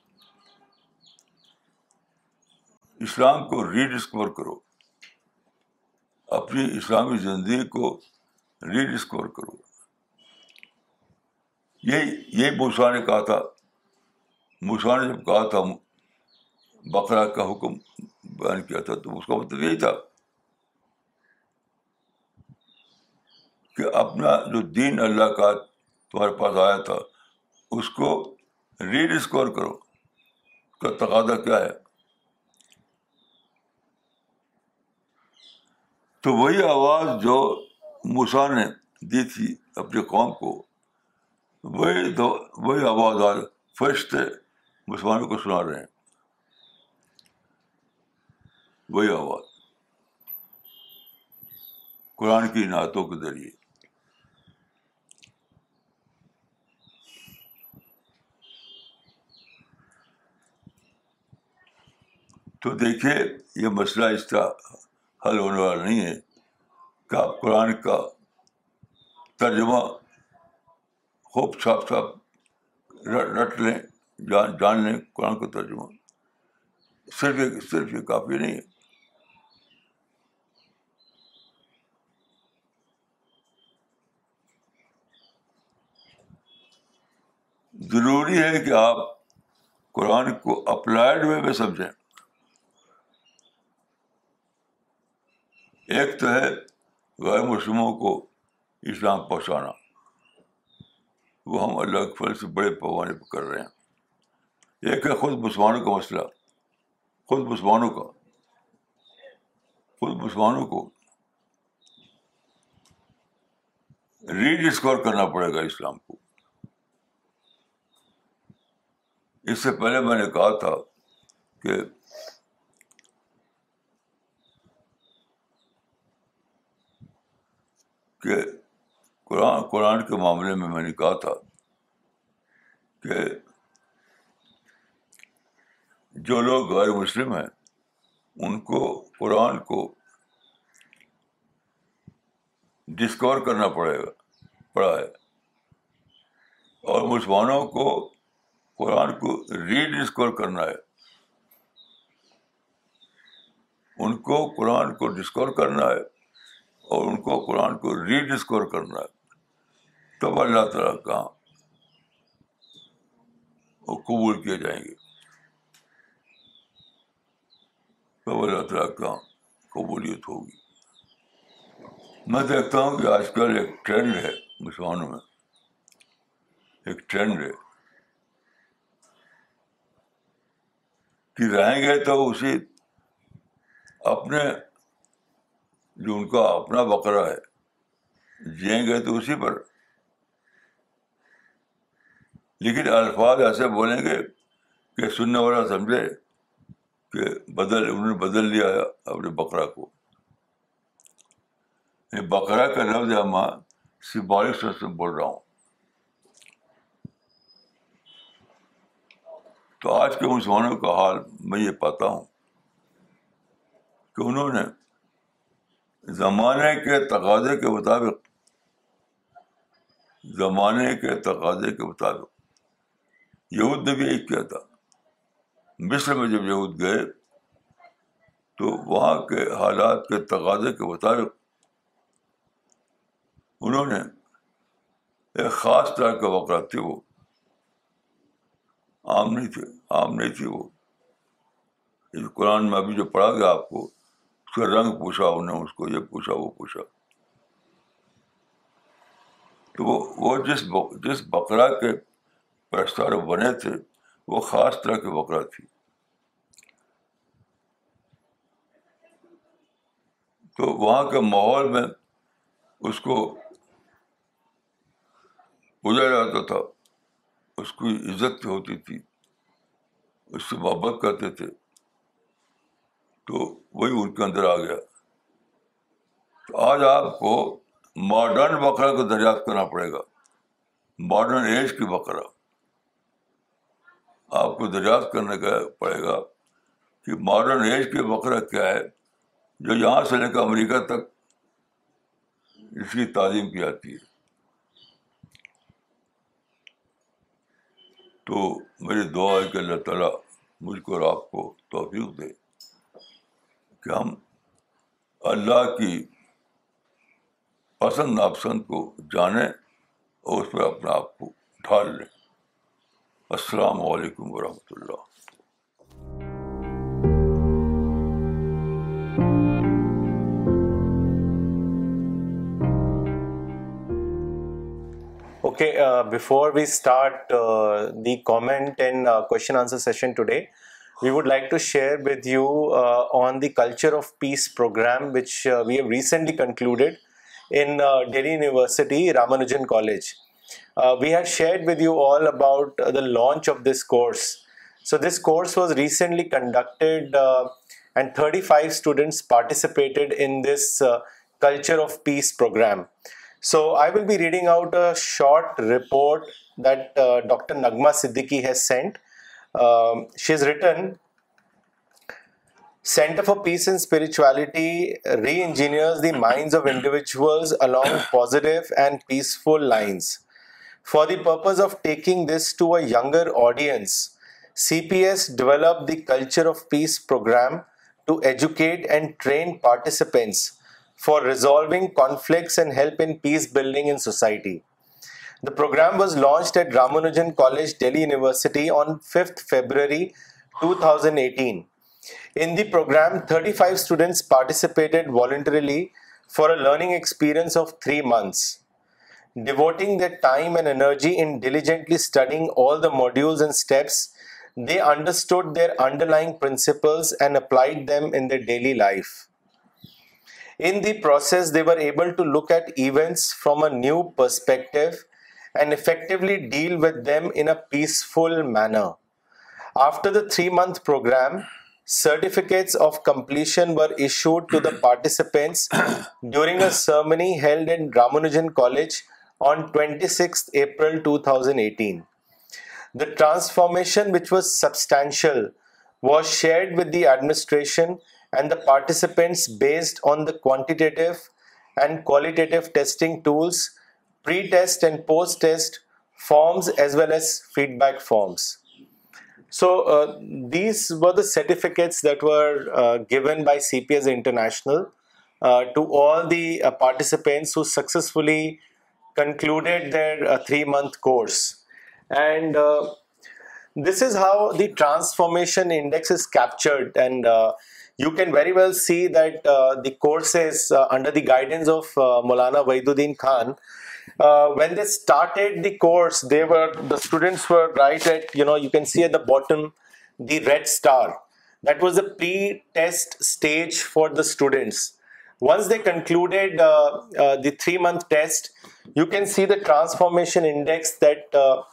اسلام کو ریڈسکور کرو اپنی اسلامی زندگی کو ری ڈسکور کرو یہی یہی موسا نے کہا تھا موسا نے جب کہا تھا بقرا کا حکم بیان کیا تھا تو اس کا مطلب یہی تھا کہ اپنا جو دین اللہ کا تمہارے پاس آیا تھا اس کو ری ڈسکور کرو اس کا تقاضا کیا ہے تو وہی آواز جو موسا نے دی تھی اپنے قوم کو وہی وہی آواز آ کو سنا رہے ہیں وہی آواز قرآن کی نعتوں کے ذریعے تو دیکھیے یہ مسئلہ اس کا حل ہونے والا نہیں ہے کہ آپ قرآن کا ترجمہ خوب صاف صاف رٹ لیں جان جان لیں قرآن کا ترجمہ صرف ایک صرف یہ کافی نہیں ہے ضروری ہے کہ آپ قرآن کو اپلائڈ وے میں سمجھیں ایک تو ہے غیر مسلموں کو اسلام پہنچانا وہ ہم اللہ کے اکفل سے بڑے پیمانے پہ کر رہے ہیں ایک ہے خود مسلمانوں کا مسئلہ خود مسلمانوں کا خود مسلمانوں کو ری ڈسکور کرنا پڑے گا اسلام کو اس سے پہلے میں نے کہا تھا کہ کہ قرآن قرآن کے معاملے میں میں نے کہا تھا کہ جو لوگ غیر مسلم ہیں ان کو قرآن کو ڈسکور کرنا پڑے گا پڑا ہے اور مسلمانوں کو قرآن کو ری ڈسکور کرنا ہے ان کو قرآن کو ڈسکور کرنا ہے اور ان کو قرآن کو ری ڈسکور کرنا ہے تب تعالیٰ کہاں کا قبول کیے جائیں گے تب اللہ تعالیٰ قبولیت ہوگی میں دیکھتا ہوں کہ آج کل ایک ٹرینڈ ہے مسلمانوں میں ایک ٹرینڈ ہے کہ رہیں گے تو اسی اپنے جو ان کا اپنا بکرا ہے جیئیں گے تو اسی پر لیکن الفاظ ایسے بولیں گے کہ سننے والا سمجھے کہ بدل انہوں نے بدل لیا اپنے بکرا کو بکرا کا لفظ ہے سوچ سے بول رہا ہوں تو آج کے مسلمانوں کا حال میں یہ پاتا ہوں کہ انہوں نے زمانے کے تقاضے کے مطابق زمانے کے تقاضے کے مطابق یہود نے بھی ایک کیا تھا مصر میں جب یہود گئے تو وہاں کے حالات کے تقاضے کے مطابق انہوں نے ایک خاص طرح کے وقت تھے وہ عام نہیں تھے عام نہیں تھے وہ اس قرآن میں ابھی جو پڑھا گیا آپ کو کا رنگ پوچھا انہوں نے اس کو یہ پوچھا وہ پوچھا تو وہ وہ جس جس بکرا کے پرستار بنے تھے وہ خاص طرح کی بکرا تھی تو وہاں کے ماحول میں اس کو پوجا جاتا تھا اس کی عزت ہوتی تھی اس سے محبت کرتے تھے تو وہی ان کے اندر آ گیا تو آج آپ کو ماڈرن بکرا کو دریافت کرنا پڑے گا ماڈرن ایج کی بکرا آپ کو دریافت کرنے کا پڑے گا کہ ماڈرن ایج کے بکرا کیا ہے جو یہاں سے لے کر امریکہ تک اس کی تعلیم کی جاتی ہے تو میری دعا ہے کہ اللہ تعالیٰ مجھ کو اور آپ کو توفیق دے کہ ہم اللہ کی پسند ناپسند کو جانیں اور اس پہ اپنا آپ کو ڈھال لیں السلام علیکم ورحمۃ اللہ okay before we start the comment and question answer session today we would like to share with you uh, on the Culture of Peace program, which uh, we have recently concluded in uh, Delhi University, Ramanujan College. We had shared with you all about the launch of this course. So this course was recently conducted and 35 students participated in this Culture of Peace program. So I will be reading out a short report that Dr. Nagma Siddiqui has sent um, She's written, Center for Peace and Spirituality re-engineers the minds of individuals along positive and peaceful lines. For the purpose of taking this to a younger audience, CPS developed the Culture of Peace program to educate and train participants for resolving conflicts and help in peace building in society. The program was launched at Ramanujan College, Delhi University on 5th February 2018. In the program, 35 students participated voluntarily for a learning experience of 3 months, devoting their time and energy in diligently studying all the modules and steps. They understood their underlying principles and applied them in their daily life. In the process, they were able to look at events from a new perspective and effectively deal with them in a peaceful manner after the three month programme certificate completing ceremony held and Ramanujan college on twenty six April two thousand eighteen the transformational was share administration participants based on the conducted pre-test and post-test forms as well as feedback forms. So uh, these were the certificates that were uh, given by CPS International uh, to all the participants who successfully concluded their 3-month course. And this is how the transformation index is captured, and you can very well see that the courses under the guidance of Maulana Wahiduddin Khan uh, when they started the course, the students were right at, you can see at the bottom the red star. That was the pre-test stage for the students. Once they concluded uh, uh, the 3-month test, you can see the transformation index that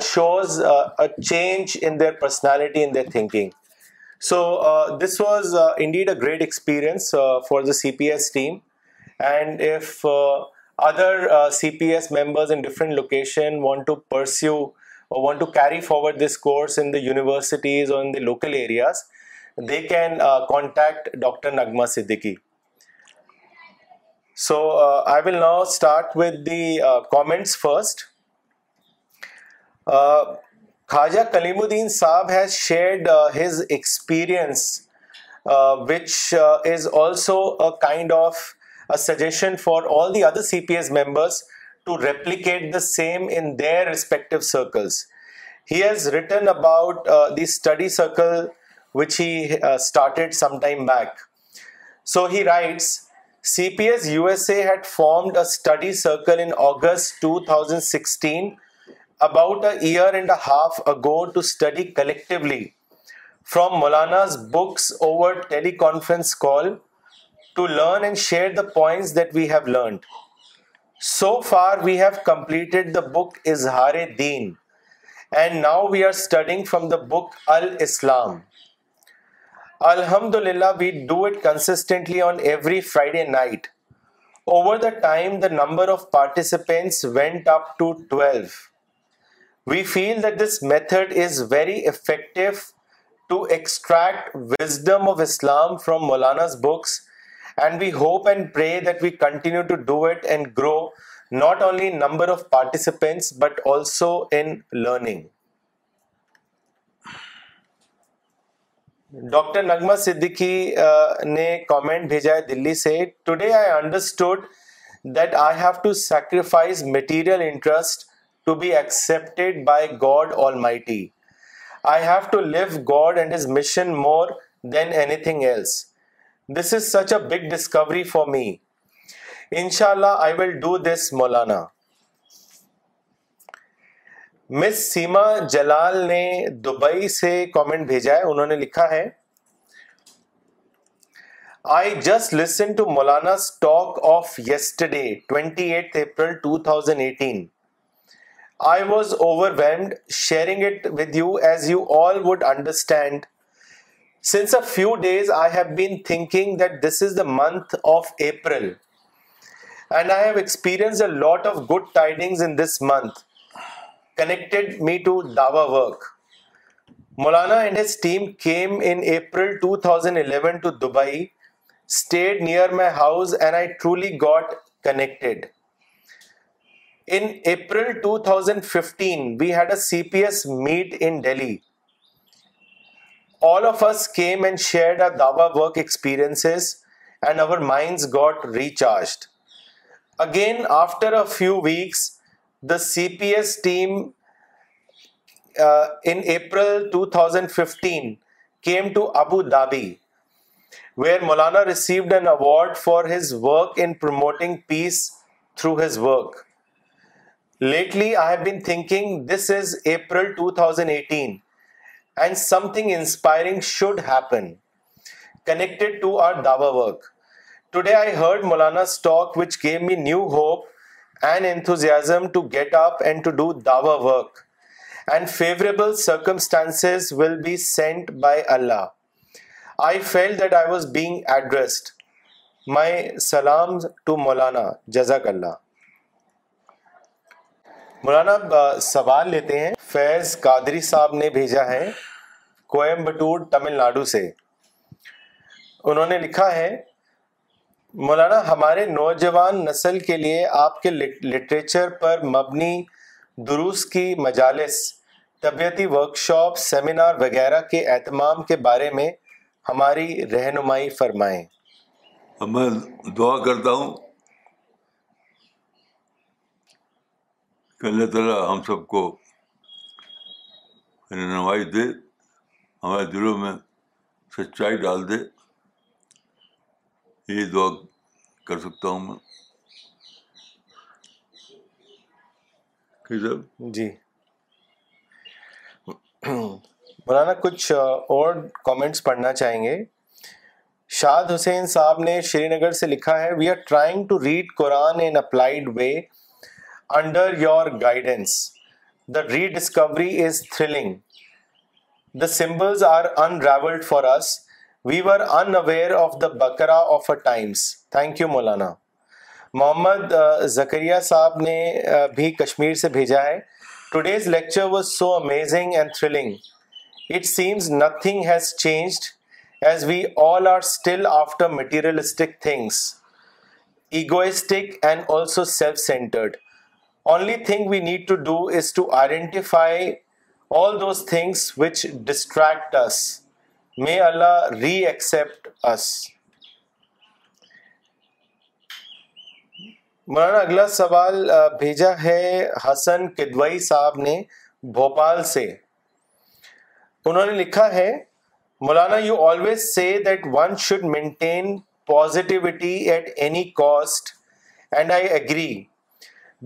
shows a change in their personality and their thinking. So this was indeed a great experience for the CPS team. And if other uh, CPS members in different location want to pursue or want to carry forward this course in the universities or in the local areas, they can uh, contact Dr. Nagma Siddiqui. So uh, I will now start with the comments first. Khaja Kalimuddin Saab has shared his experience, which is also a kind of a suggestion for all the other CPS members to replicate the same in their respective circles. He has written about uh, the study circle which he uh, started some time back. So he writes, CPS USA had formed a study circle in August 2016, about a year and a half ago, to study collectively from Maulana's books over teleconference call to learn and share the points that we have learned so far we have completed the book Izhar Deen and now we are studying from the book Al Islam الحمد للہ we do it constantly on every Friday night over the time the number of participants went up to twelve we feel that this method is very effective to extract wisdom of Islam from Maulana's books and we hope and pray that we continue to do it and grow not only number of participants but also in learning doctor نغمہ صدیقی نے comment بھیجا ہے دلی سے today I understood that I have to sacrifice material interest to be accepted by God almighty I have to love God and his mission more than anything else this is such a big discovery for me ان شاء اللہ آئی will do this مولانا مس سیما جلال نے Dubai سے comment بھیجا ہے انہوں نے لکھا ہے I just listen to Maulana talk of yesterday twenty eight April two thousand eighteen I was overwhelmed sharing it with you as you all would understand Since a few days, I have been thinking that this is the month of April, and I have experienced a lot of good tidings in this month, connected me to Dawa work. Maulana and his team came in April 2011 to Dubai, stayed near my house, and I truly got connected. In April 2015, we had a CPS meet in Delhi. All of us came and shared our Dawa work experiences and our minds got recharged. Again, after a few weeks, the CPS team uh, in April 2015 came to Abu Dhabi, where Maulana received an award for his work in promoting peace through his work. Lately, I have been thinking this is April 2018. And something inspiring should happen connected to our Dawa work today I heard Maulana talk which gave me new hope and enthusiasm to get up and to do Dawa work and favourable circumstance will be sent by Allah I feel that I was being addressed my سلام to مولانا جزاک اللہ مولانا سوال لیتے ہیں فیض قادری صاحب نے بھیجا ہے کوئمبٹور تمل ناڈو سے انہوں نے لکھا ہے مولانا ہمارے نوجوان نسل کے لیے آپ کے لٹریچر پر مبنی دروس کی مجالس طبیعتی ورک شاپ سیمینار وغیرہ کے اہتمام کے بارے میں ہماری رہنمائی فرمائیں میں دعا کرتا ہوں کہ اللہ تعالیٰ ہم سب کو رہنمائی دے ہمارے دلوں میں سچائی ڈال دے دعا کر سکتا ہوں میں جی مولانا کچھ اور کامنٹس پڑھنا چاہیں گے شاد حسین صاحب نے شری نگر سے لکھا ہے we are trying to read Quran in applied way under your guidance the rediscovery is thrilling the symbols are and for us we were unaware of the بکرا of a times thank you Maulana Muhammad Zakir صاحب نے بھی کشمیر سے بھیجا ہے today's lecture was so amazing and thrilling it seems nothing has changed as we all are still after materialistic things egoistic and also self centred only thing we need to do is to identify all those things which districts میں مولانا اگلا سوال بھیجا ہے حسن کدوئی صاحب نے بھوپال سے انہوں نے لکھا ہے Maulana you always say that one should maintain positivity at any cost and I agree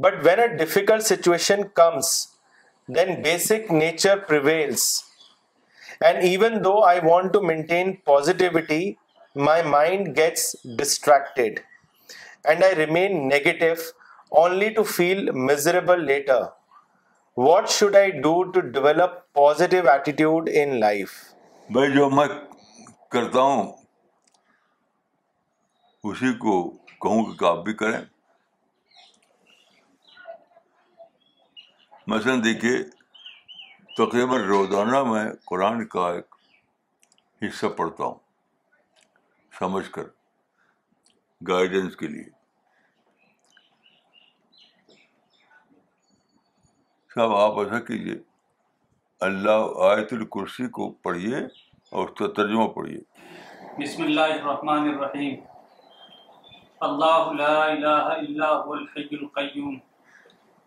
but when a difficult situation comes natures and even though I want to maintain positivity my mind gets distracted and I remain negative only to feel miserable later what should I do to develop positive attitude in life بھائی جو میں کرتا ہوں اسی کو کہوں کہ آپ بھی کریں مثلاً دیکھیے تقریباً روزانہ میں قرآن کا ایک حصہ پڑھتا ہوں سمجھ کر گائیڈنس کے لیے سب آپ ایسا کیجیے اللہ آیت الکرسی کو پڑھیے اور اس کا ترجمہ پڑھیے بسم اللہ اللہ الرحمن الرحیم لا الہ الا هو الحی القیوم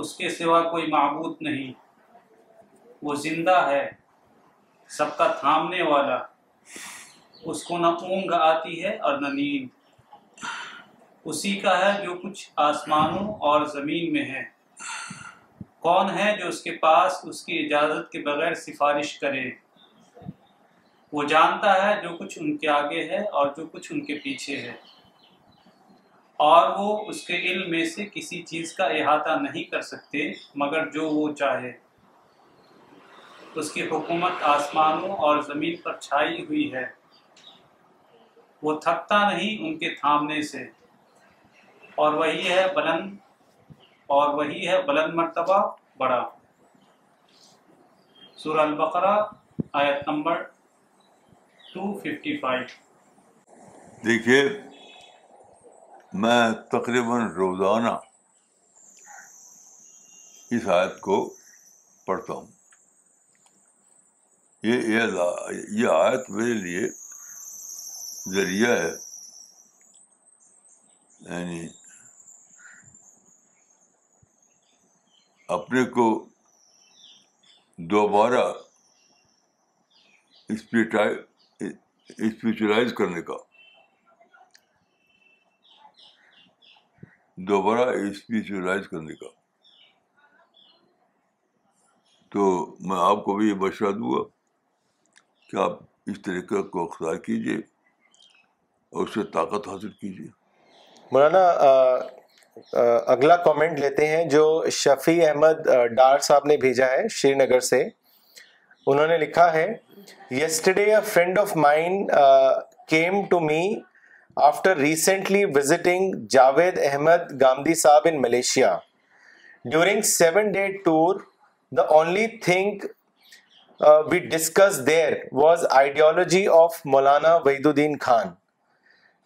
اس کے سوا کوئی معبود نہیں وہ زندہ ہے سب کا تھامنے والا اس کو نہ اونگ آتی ہے اور نہ نیند اسی کا ہے جو کچھ آسمانوں اور زمین میں ہے کون ہے جو اس کے پاس اس کی اجازت کے بغیر سفارش کرے وہ جانتا ہے جو کچھ ان کے آگے ہے اور جو کچھ ان کے پیچھے ہے اور وہ اس کے علم میں سے کسی چیز کا احاطہ نہیں کر سکتے مگر جو وہ چاہے اس کی حکومت آسمانوں اور زمین پر چھائی ہوئی ہے وہ تھکتا نہیں ان کے تھامنے سے اور وہی ہے بلند اور وہی ہے بلند مرتبہ بڑا سورہ البقرہ آیت نمبر 255 دیکھیے میں تقریباً روزانہ اس آیت کو پڑھتا ہوں یہ یہ آیت میرے لیے ذریعہ ہے یعنی اپنے کو دوبارہ اسپیچلائز کرنے کا دوبارہ کرنے کا تو میں آپ کو بھی یہ مشورہ دوں گا کہ آپ اس طریقے کو اختیار کیجیے اور اس سے طاقت حاصل کیجیے مولانا اگلا کامنٹ لیتے ہیں جو شفیع احمد ڈار صاحب نے بھیجا ہے شری نگر سے انہوں نے لکھا ہے a friend of mind came to me after recently visiting Javed Ahmed Gandhi Saab in Malaysia. During 7-day tour, the only thing uh, we discussed there was ideology of Maulana Wahiduddin Khan.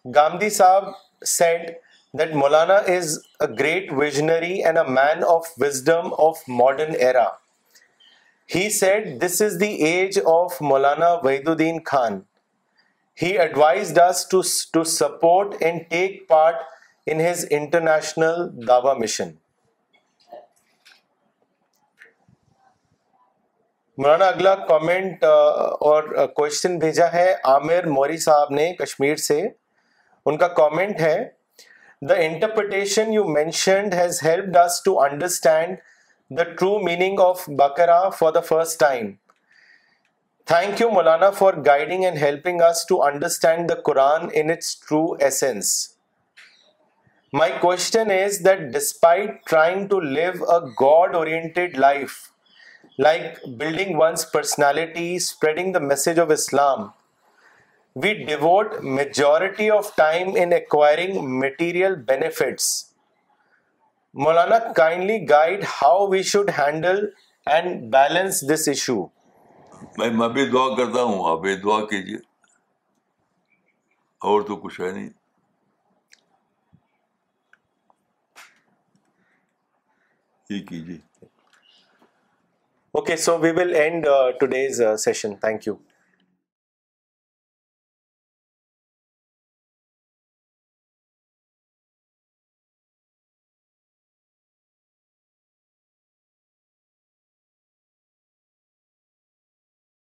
Gandhi Saab said that Maulana is a great visionary and a man of wisdom of modern era. He said this is the age of Maulana Wahiduddin Khan. He had to support and take part in his international dawah mission Maulana اگلا comment uh, اور question uh, بھیجا ہے عامر موری صاحب نے کشمیر سے ان کا comment ہے the interpretation you mentioned has helped us to understand the true meaning of بکرا for the first time Thank you, Maulana, for guiding and helping us to understand the Quran in its true essence. My question is that despite trying to live a God-oriented life, like building one's personality, spreading the message of Islam, we devote majority of time in acquiring material benefits. Maulana, kindly guide how we should handle and balance this issue. میں میں بھی دعا کرتا ہوں آپ بھی دعا کیجیے اور تو کچھ ہے نہیں کیجیے okay so we will end today's session thank you